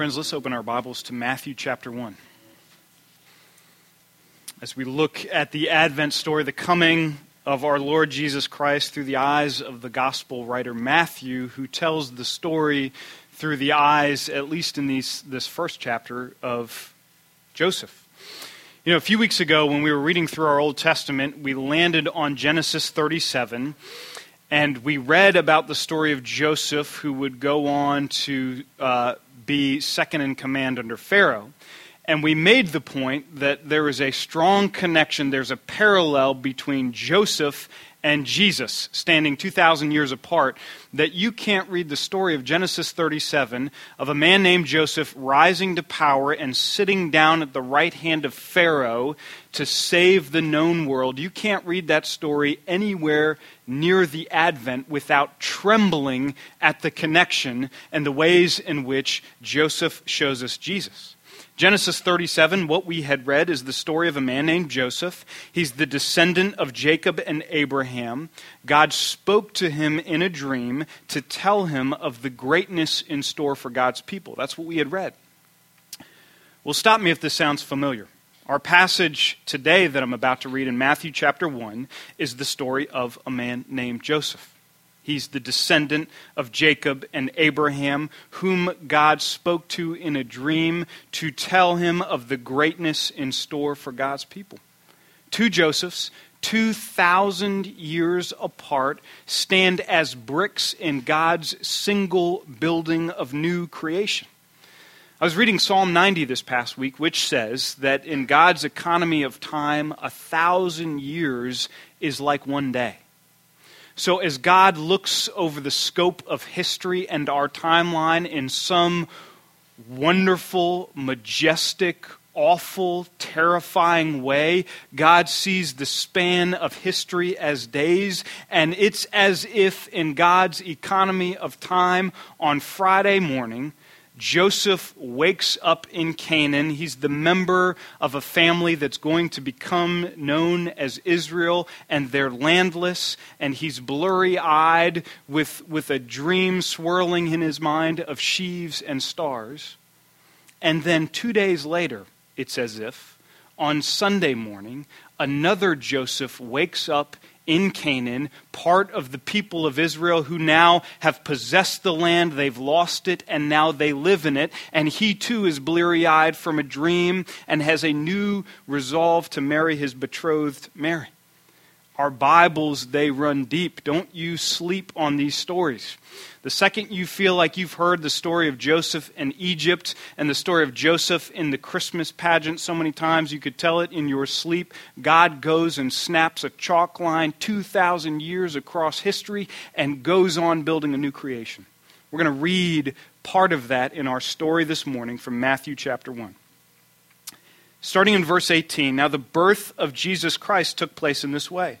Friends, let's open our Bibles to Matthew chapter 1. As we look at the Advent story, the coming of our Lord Jesus Christ through the eyes of the gospel writer Matthew, who tells the story through the eyes, at least in these, this first chapter, of Joseph. You know, a few weeks ago when we were reading through our Old Testament, we landed on Genesis 37, and we read about the story of Joseph, who would go on to uh, be second in command under Pharaoh. And we made the point that there is a strong connection, there's a parallel between Joseph and Jesus, standing 2,000 years apart, that you can't read the story of Genesis 37 of a man named Joseph rising to power and sitting down at the right hand of Pharaoh to save the known world. You can't read that story anywhere near the Advent without trembling at the connection and the ways in which Joseph shows us Jesus. Genesis 37, what we had read, is the story of a man named Joseph. He's the descendant of Jacob and Abraham. God spoke to him in a dream to tell him of the greatness in store for God's people. That's what we had read. Well, stop me if this sounds familiar. Our passage today that I'm about to read in Matthew chapter 1 is the story of a man named Joseph. He's the descendant of Jacob and Abraham, whom God spoke to in a dream to tell him of the greatness in store for God's people. Two Josephs, 2,000 years apart, stand as bricks in God's single building of new creation. I was reading Psalm 90 this past week, which says that in God's economy of time, a thousand years is like one day. So, as God looks over the scope of history and our timeline in some wonderful, majestic, awful, terrifying way, God sees the span of history as days, and it's as if in God's economy of time on Friday morning, Joseph wakes up in Canaan. He's the member of a family that's going to become known as Israel, and they're landless, and he's blurry eyed with, with a dream swirling in his mind of sheaves and stars. And then two days later, it's as if, on Sunday morning, another Joseph wakes up in Canaan, part of the people of Israel who now have possessed the land, they've lost it, and now they live in it. And he too is bleary eyed from a dream and has a new resolve to marry his betrothed Mary. Our Bibles, they run deep. Don't you sleep on these stories. The second you feel like you've heard the story of Joseph in Egypt and the story of Joseph in the Christmas pageant so many times you could tell it in your sleep, God goes and snaps a chalk line 2,000 years across history and goes on building a new creation. We're going to read part of that in our story this morning from Matthew chapter 1. Starting in verse 18, now the birth of Jesus Christ took place in this way.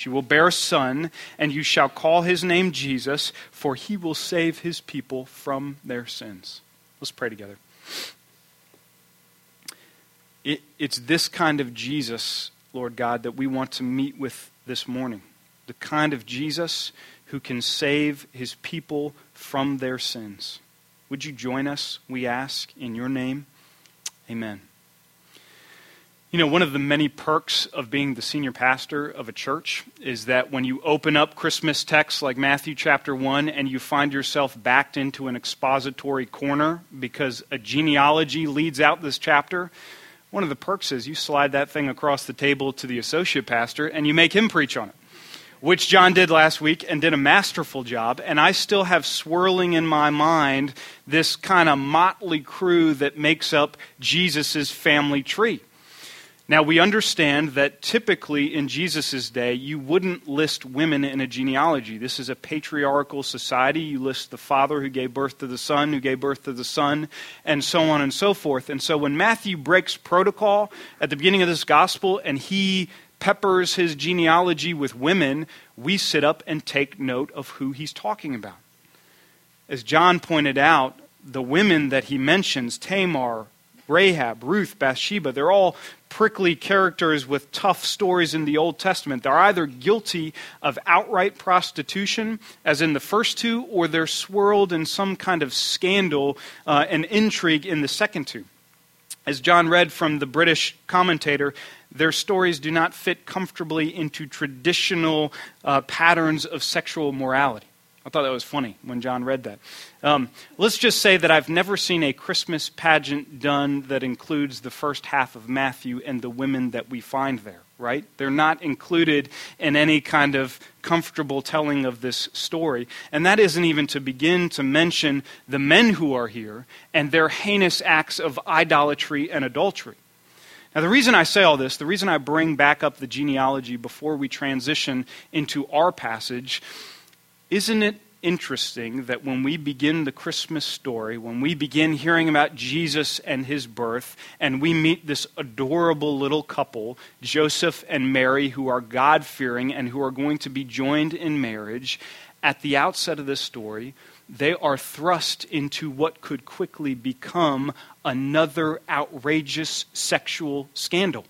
She will bear a son, and you shall call his name Jesus, for he will save his people from their sins. Let's pray together. It, it's this kind of Jesus, Lord God, that we want to meet with this morning. The kind of Jesus who can save his people from their sins. Would you join us, we ask, in your name? Amen. You know, one of the many perks of being the senior pastor of a church is that when you open up Christmas texts like Matthew chapter 1 and you find yourself backed into an expository corner because a genealogy leads out this chapter, one of the perks is you slide that thing across the table to the associate pastor and you make him preach on it, which John did last week and did a masterful job. And I still have swirling in my mind this kind of motley crew that makes up Jesus' family tree. Now, we understand that typically in Jesus' day, you wouldn't list women in a genealogy. This is a patriarchal society. You list the father who gave birth to the son, who gave birth to the son, and so on and so forth. And so when Matthew breaks protocol at the beginning of this gospel and he peppers his genealogy with women, we sit up and take note of who he's talking about. As John pointed out, the women that he mentions, Tamar, Rahab, Ruth, Bathsheba, they're all prickly characters with tough stories in the Old Testament. They're either guilty of outright prostitution, as in the first two, or they're swirled in some kind of scandal uh, and intrigue in the second two. As John read from the British commentator, their stories do not fit comfortably into traditional uh, patterns of sexual morality. I thought that was funny when John read that. Um, let's just say that I've never seen a Christmas pageant done that includes the first half of Matthew and the women that we find there, right? They're not included in any kind of comfortable telling of this story. And that isn't even to begin to mention the men who are here and their heinous acts of idolatry and adultery. Now, the reason I say all this, the reason I bring back up the genealogy before we transition into our passage, isn't it interesting that when we begin the Christmas story, when we begin hearing about Jesus and his birth, and we meet this adorable little couple, Joseph and Mary, who are God fearing and who are going to be joined in marriage, at the outset of this story, they are thrust into what could quickly become another outrageous sexual scandal.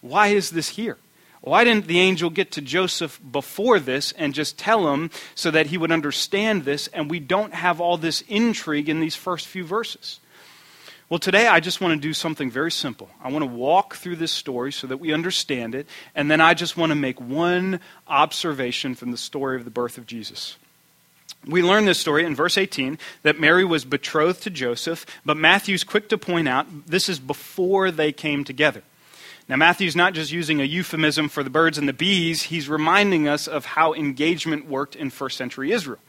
Why is this here? Why didn't the angel get to Joseph before this and just tell him so that he would understand this and we don't have all this intrigue in these first few verses? Well, today I just want to do something very simple. I want to walk through this story so that we understand it, and then I just want to make one observation from the story of the birth of Jesus. We learn this story in verse 18 that Mary was betrothed to Joseph, but Matthew's quick to point out this is before they came together. Now, Matthew's not just using a euphemism for the birds and the bees, he's reminding us of how engagement worked in first century Israel.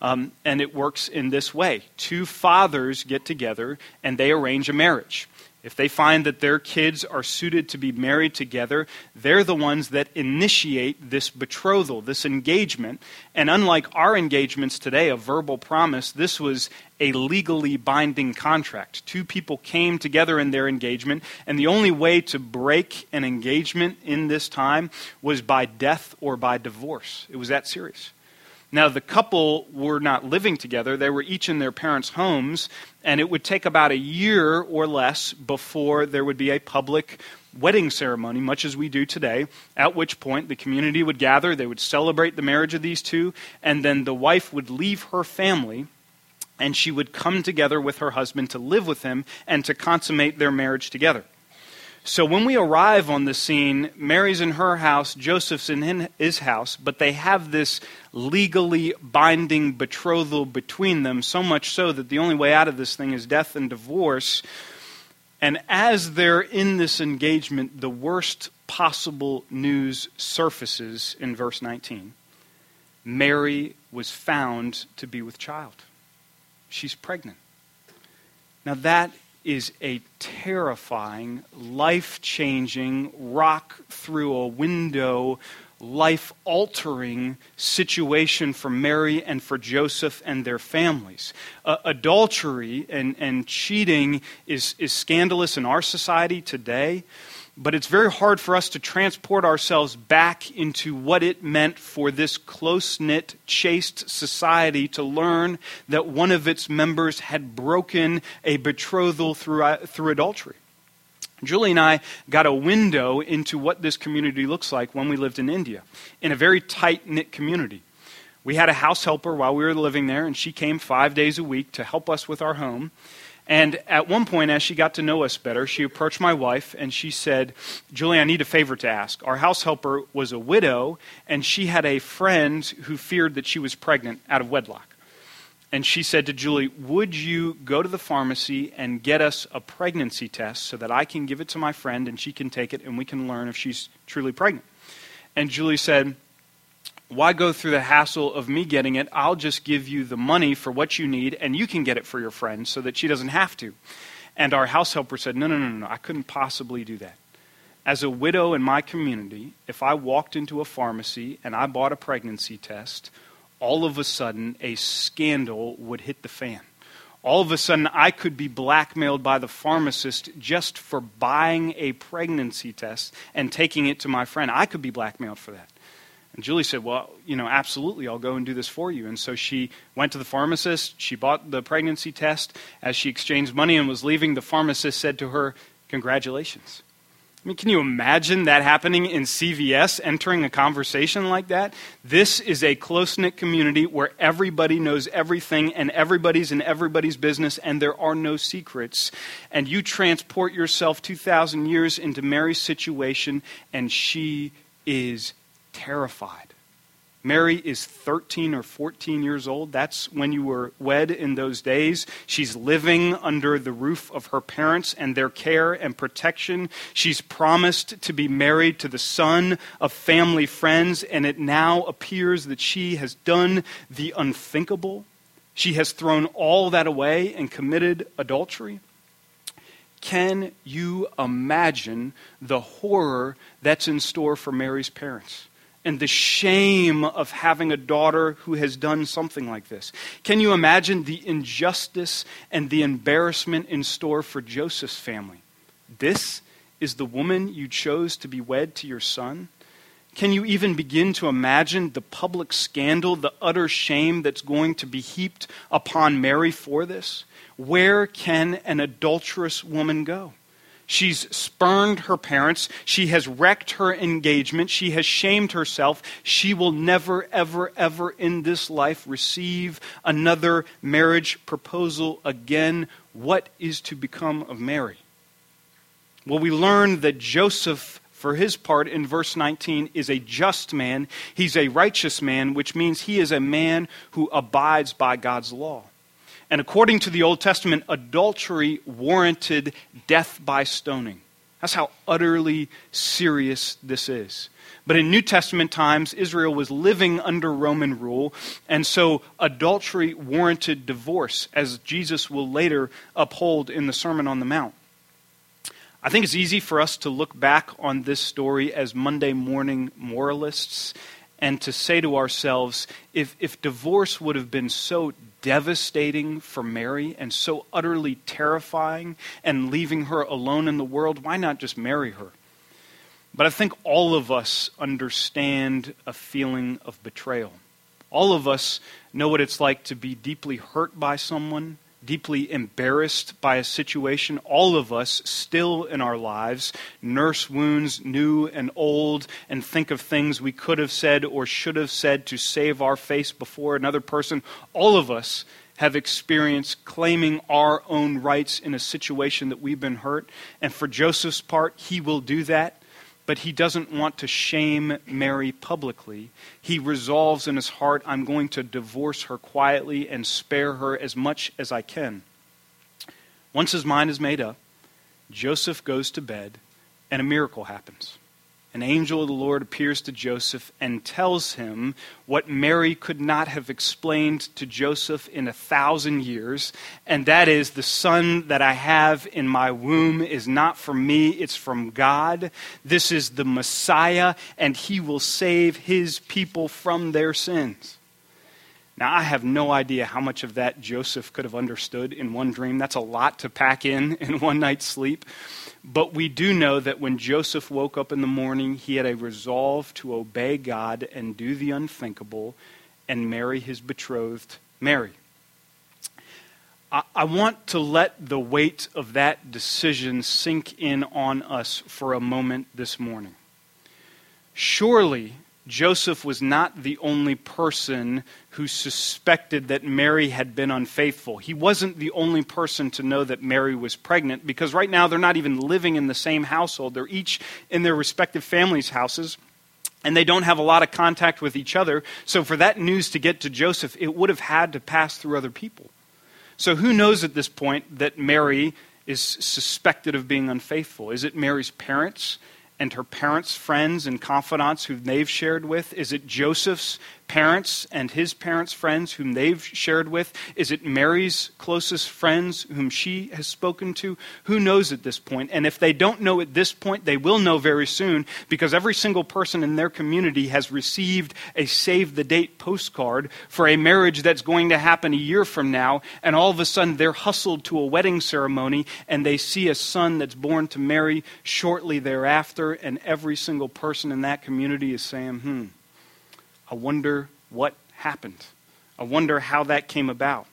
Um, and it works in this way two fathers get together and they arrange a marriage. If they find that their kids are suited to be married together, they're the ones that initiate this betrothal, this engagement. And unlike our engagements today, a verbal promise, this was a legally binding contract. Two people came together in their engagement, and the only way to break an engagement in this time was by death or by divorce. It was that serious. Now, the couple were not living together, they were each in their parents' homes, and it would take about a year or less before there would be a public wedding ceremony, much as we do today, at which point the community would gather, they would celebrate the marriage of these two, and then the wife would leave her family and she would come together with her husband to live with him and to consummate their marriage together. So when we arrive on the scene, Mary's in her house, Joseph's in his house, but they have this legally binding betrothal between them, so much so that the only way out of this thing is death and divorce. And as they're in this engagement, the worst possible news surfaces in verse 19. Mary was found to be with child. She's pregnant. Now, that is a terrifying, life changing, rock through a window, life altering situation for Mary and for Joseph and their families. Uh, adultery and, and cheating is, is scandalous in our society today but it's very hard for us to transport ourselves back into what it meant for this close knit, chaste society to learn that one of its members had broken a betrothal through, uh, through adultery. Julie and I got a window into what this community looks like when we lived in India, in a very tight knit community. We had a house helper while we were living there, and she came five days a week to help us with our home. And at one point, as she got to know us better, she approached my wife and she said, Julie, I need a favor to ask. Our house helper was a widow, and she had a friend who feared that she was pregnant out of wedlock. And she said to Julie, Would you go to the pharmacy and get us a pregnancy test so that I can give it to my friend and she can take it and we can learn if she's truly pregnant? And Julie said, why go through the hassle of me getting it? I'll just give you the money for what you need, and you can get it for your friend so that she doesn't have to. And our house helper said, No, no, no, no, I couldn't possibly do that. as a widow in my community, if I walked into a pharmacy and I bought a pregnancy test, all of a sudden a scandal would hit the fan. All of a sudden, I could be blackmailed by the pharmacist just for buying a pregnancy test and taking it to my friend. I could be blackmailed for that. And Julie said, Well, you know, absolutely, I'll go and do this for you. And so she went to the pharmacist. She bought the pregnancy test. As she exchanged money and was leaving, the pharmacist said to her, Congratulations. I mean, can you imagine that happening in CVS, entering a conversation like that? This is a close knit community where everybody knows everything and everybody's in everybody's business and there are no secrets. And you transport yourself 2,000 years into Mary's situation and she is terrified. Mary is 13 or 14 years old. That's when you were wed in those days. She's living under the roof of her parents and their care and protection. She's promised to be married to the son of family friends, and it now appears that she has done the unthinkable. She has thrown all that away and committed adultery. Can you imagine the horror that's in store for Mary's parents? And the shame of having a daughter who has done something like this. Can you imagine the injustice and the embarrassment in store for Joseph's family? This is the woman you chose to be wed to your son? Can you even begin to imagine the public scandal, the utter shame that's going to be heaped upon Mary for this? Where can an adulterous woman go? She's spurned her parents. She has wrecked her engagement. She has shamed herself. She will never, ever, ever in this life receive another marriage proposal again. What is to become of Mary? Well, we learn that Joseph, for his part, in verse 19, is a just man. He's a righteous man, which means he is a man who abides by God's law. And according to the Old Testament, adultery warranted death by stoning. That's how utterly serious this is. But in New Testament times, Israel was living under Roman rule, and so adultery warranted divorce, as Jesus will later uphold in the Sermon on the Mount. I think it's easy for us to look back on this story as Monday morning moralists and to say to ourselves, if, if divorce would have been so devastating for Mary and so utterly terrifying and leaving her alone in the world, why not just marry her? But I think all of us understand a feeling of betrayal. All of us know what it's like to be deeply hurt by someone, deeply embarrassed by a situation, all of us still in our lives nurse wounds, new and old, and think of things we could have said or should have said to save our face before another person. All of us have experienced claiming our own rights in a situation that we've been hurt. And for Joseph's part, he will do that but he doesn't want to shame Mary publicly. He resolves in his heart, I'm going to divorce her quietly and spare her as much as I can. Once his mind is made up, Joseph goes to bed, and a miracle happens an angel of the Lord appears to Joseph and tells him what Mary could not have explained to Joseph in a thousand years, and that is the son that I have in my womb is not from me, it's from God. This is the Messiah, and he will save his people from their sins. Now, I have no idea how much of that Joseph could have understood in one dream. That's a lot to pack in in one night's sleep. But we do know that when Joseph woke up in the morning, he had a resolve to obey God and do the unthinkable and marry his betrothed Mary. I, want to let the weight of that decision sink in on us for a moment this morning. Surely, Joseph was not the only person who suspected that Mary had been unfaithful. He wasn't the only person to know that Mary was pregnant because right now they're not even living in the same household. They're each in their respective families' houses and they don't have a lot of contact with each other. So for that news to get to Joseph, it would have had to pass through other people. So who knows at this point that Mary is suspected of being unfaithful? Is it Mary's parents? And her parents' friends and confidants who they've shared with? Is it Joseph's parents and his parents' friends whom they've shared with? Is it Mary's closest friends whom she has spoken to? Who knows at this point? And if they don't know at this point, they will know very soon because every single person in their community has received a save the date postcard for a marriage that's going to happen a year from now. And all of a sudden, they're hustled to a wedding ceremony and they see a son that's born to Mary shortly thereafter. And every single person in that community is saying, hmm I wonder what happened. I wonder how that came about.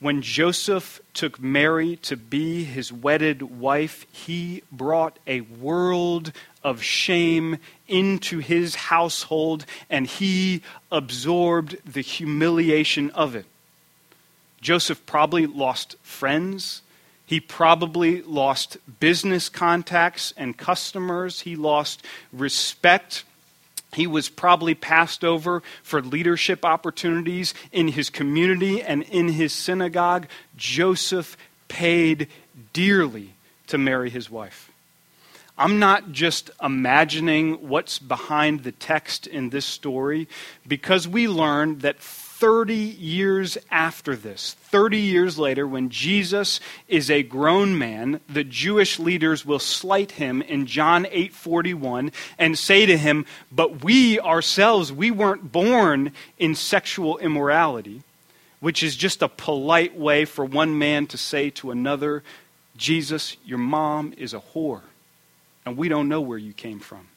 When Joseph took Mary to be his wedded wife, he brought a world of shame into his household and he absorbed the humiliation of it. Joseph probably lost friends. He probably lost business contacts and customers. He lost respect he was probably passed over for leadership opportunities in his community and in his synagogue. Joseph paid dearly to marry his wife. I'm not just imagining what's behind the text in this story because we learned that 30 years after this, 30 years later, when Jesus is a grown man, the Jewish leaders will slight him in John 8:41 and say to him, "But we ourselves, we weren't born in sexual immorality," which is just a polite way for one man to say to another, "Jesus, your mom is a whore, and we don't know where you came from."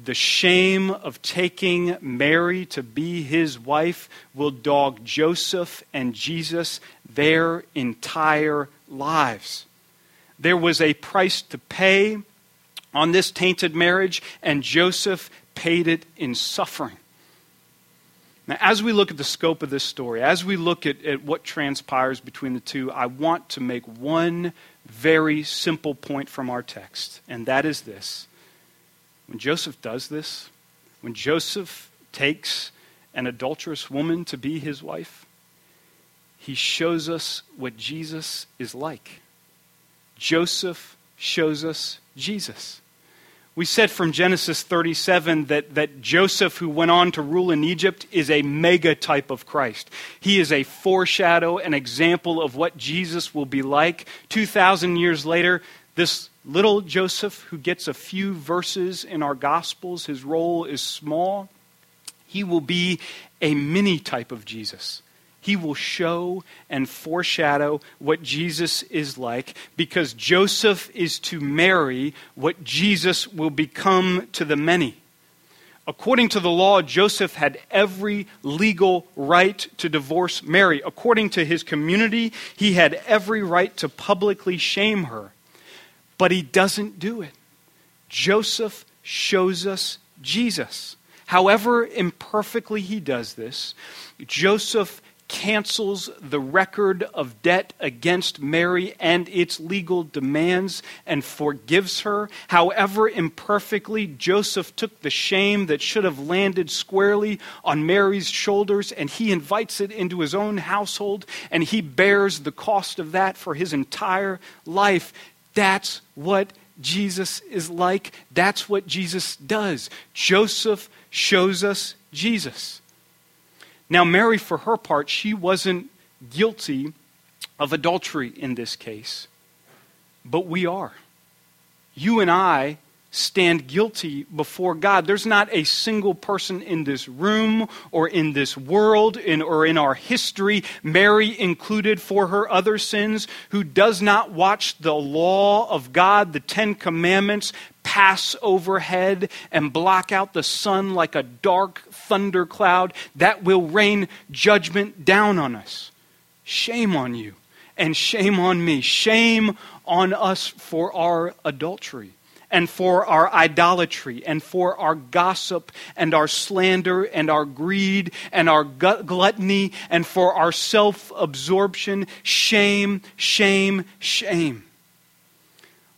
The shame of taking Mary to be his wife will dog Joseph and Jesus their entire lives. There was a price to pay on this tainted marriage, and Joseph paid it in suffering. Now, as we look at the scope of this story, as we look at, at what transpires between the two, I want to make one very simple point from our text, and that is this when Joseph does this, when Joseph takes an adulterous woman to be his wife, he shows us what Jesus is like. Joseph shows us Jesus. We said from Genesis 37 that, that Joseph, who went on to rule in Egypt, is a mega type of Christ. He is a foreshadow, an example of what Jesus will be like. 2,000 years later, this little Joseph, who gets a few verses in our Gospels, his role is small. He will be a mini type of Jesus. He will show and foreshadow what Jesus is like because Joseph is to Mary what Jesus will become to the many. According to the law, Joseph had every legal right to divorce Mary. According to his community, he had every right to publicly shame her but he doesn't do it. Joseph shows us Jesus. However imperfectly he does this, Joseph cancels the record of debt against Mary and its legal demands and forgives her. However imperfectly, Joseph took the shame that should have landed squarely on Mary's shoulders and he invites it into his own household and he bears the cost of that for his entire life. That's what Jesus is like. That's what Jesus does. Joseph shows us Jesus. Now, Mary, for her part, she wasn't guilty of adultery in this case, but we are. You and I stand guilty before God. There's not a single person in this room or in this world in, or in our history, Mary included for her other sins, who does not watch the law of God, the Ten Commandments, pass overhead and block out the sun like a dark thundercloud that will rain judgment down on us. Shame on you and shame on me. Shame on us for our adultery and for our idolatry and for our gossip and our slander and our greed and our gluttony and for our self absorption. Shame, shame, shame.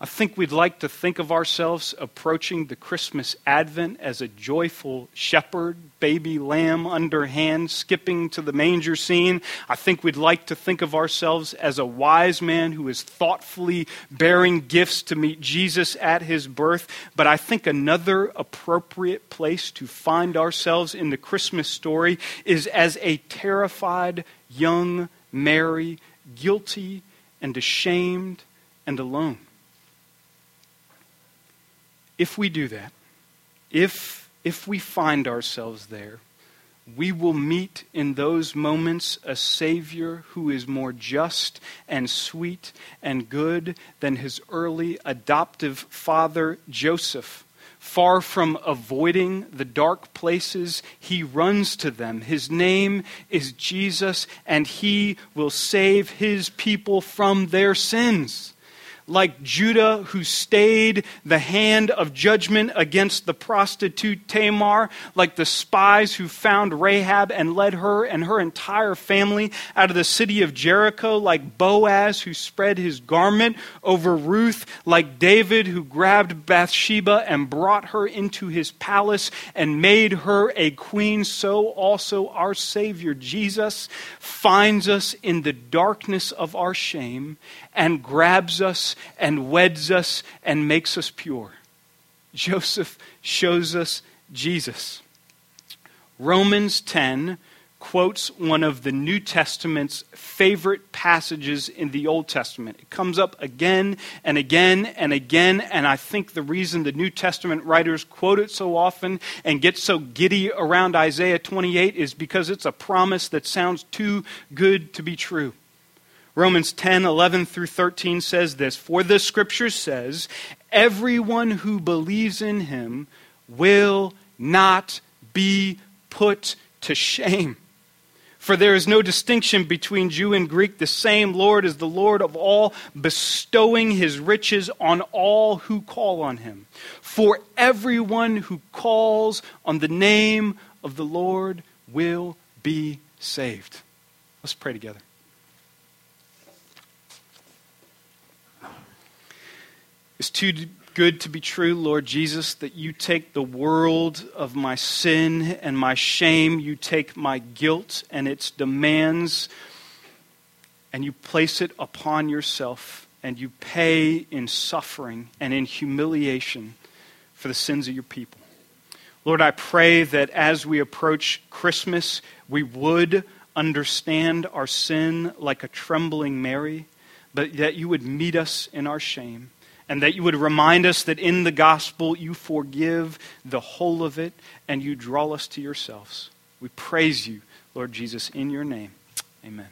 I think we'd like to think of ourselves approaching the Christmas Advent as a joyful shepherd, baby lamb underhand, skipping to the manger scene. I think we'd like to think of ourselves as a wise man who is thoughtfully bearing gifts to meet Jesus at his birth. But I think another appropriate place to find ourselves in the Christmas story is as a terrified young Mary, guilty and ashamed and alone if we do that, if, if we find ourselves there, we will meet in those moments a Savior who is more just and sweet and good than his early adoptive father, Joseph. Far from avoiding the dark places, he runs to them. His name is Jesus, and he will save his people from their sins like Judah, who stayed the hand of judgment against the prostitute Tamar, like the spies who found Rahab and led her and her entire family out of the city of Jericho, like Boaz, who spread his garment over Ruth, like David, who grabbed Bathsheba and brought her into his palace and made her a queen, so also our Savior Jesus finds us in the darkness of our shame and grabs and weds us and makes us pure. Joseph shows us Jesus. Romans 10 quotes one of the New Testament's favorite passages in the Old Testament. It comes up again and again and again, and I think the reason the New Testament writers quote it so often and get so giddy around Isaiah 28 is because it's a promise that sounds too good to be true. Romans 10 11 through 13 says this For the scripture says, Everyone who believes in him will not be put to shame. For there is no distinction between Jew and Greek. The same Lord is the Lord of all, bestowing his riches on all who call on him. For everyone who calls on the name of the Lord will be saved. Let's pray together. It's too good to be true, Lord Jesus, that you take the world of my sin and my shame, you take my guilt and its demands, and you place it upon yourself, and you pay in suffering and in humiliation for the sins of your people. Lord, I pray that as we approach Christmas, we would understand our sin like a trembling Mary, but that you would meet us in our shame and that you would remind us that in the gospel you forgive the whole of it and you draw us to yourselves. We praise you, Lord Jesus, in your name. Amen.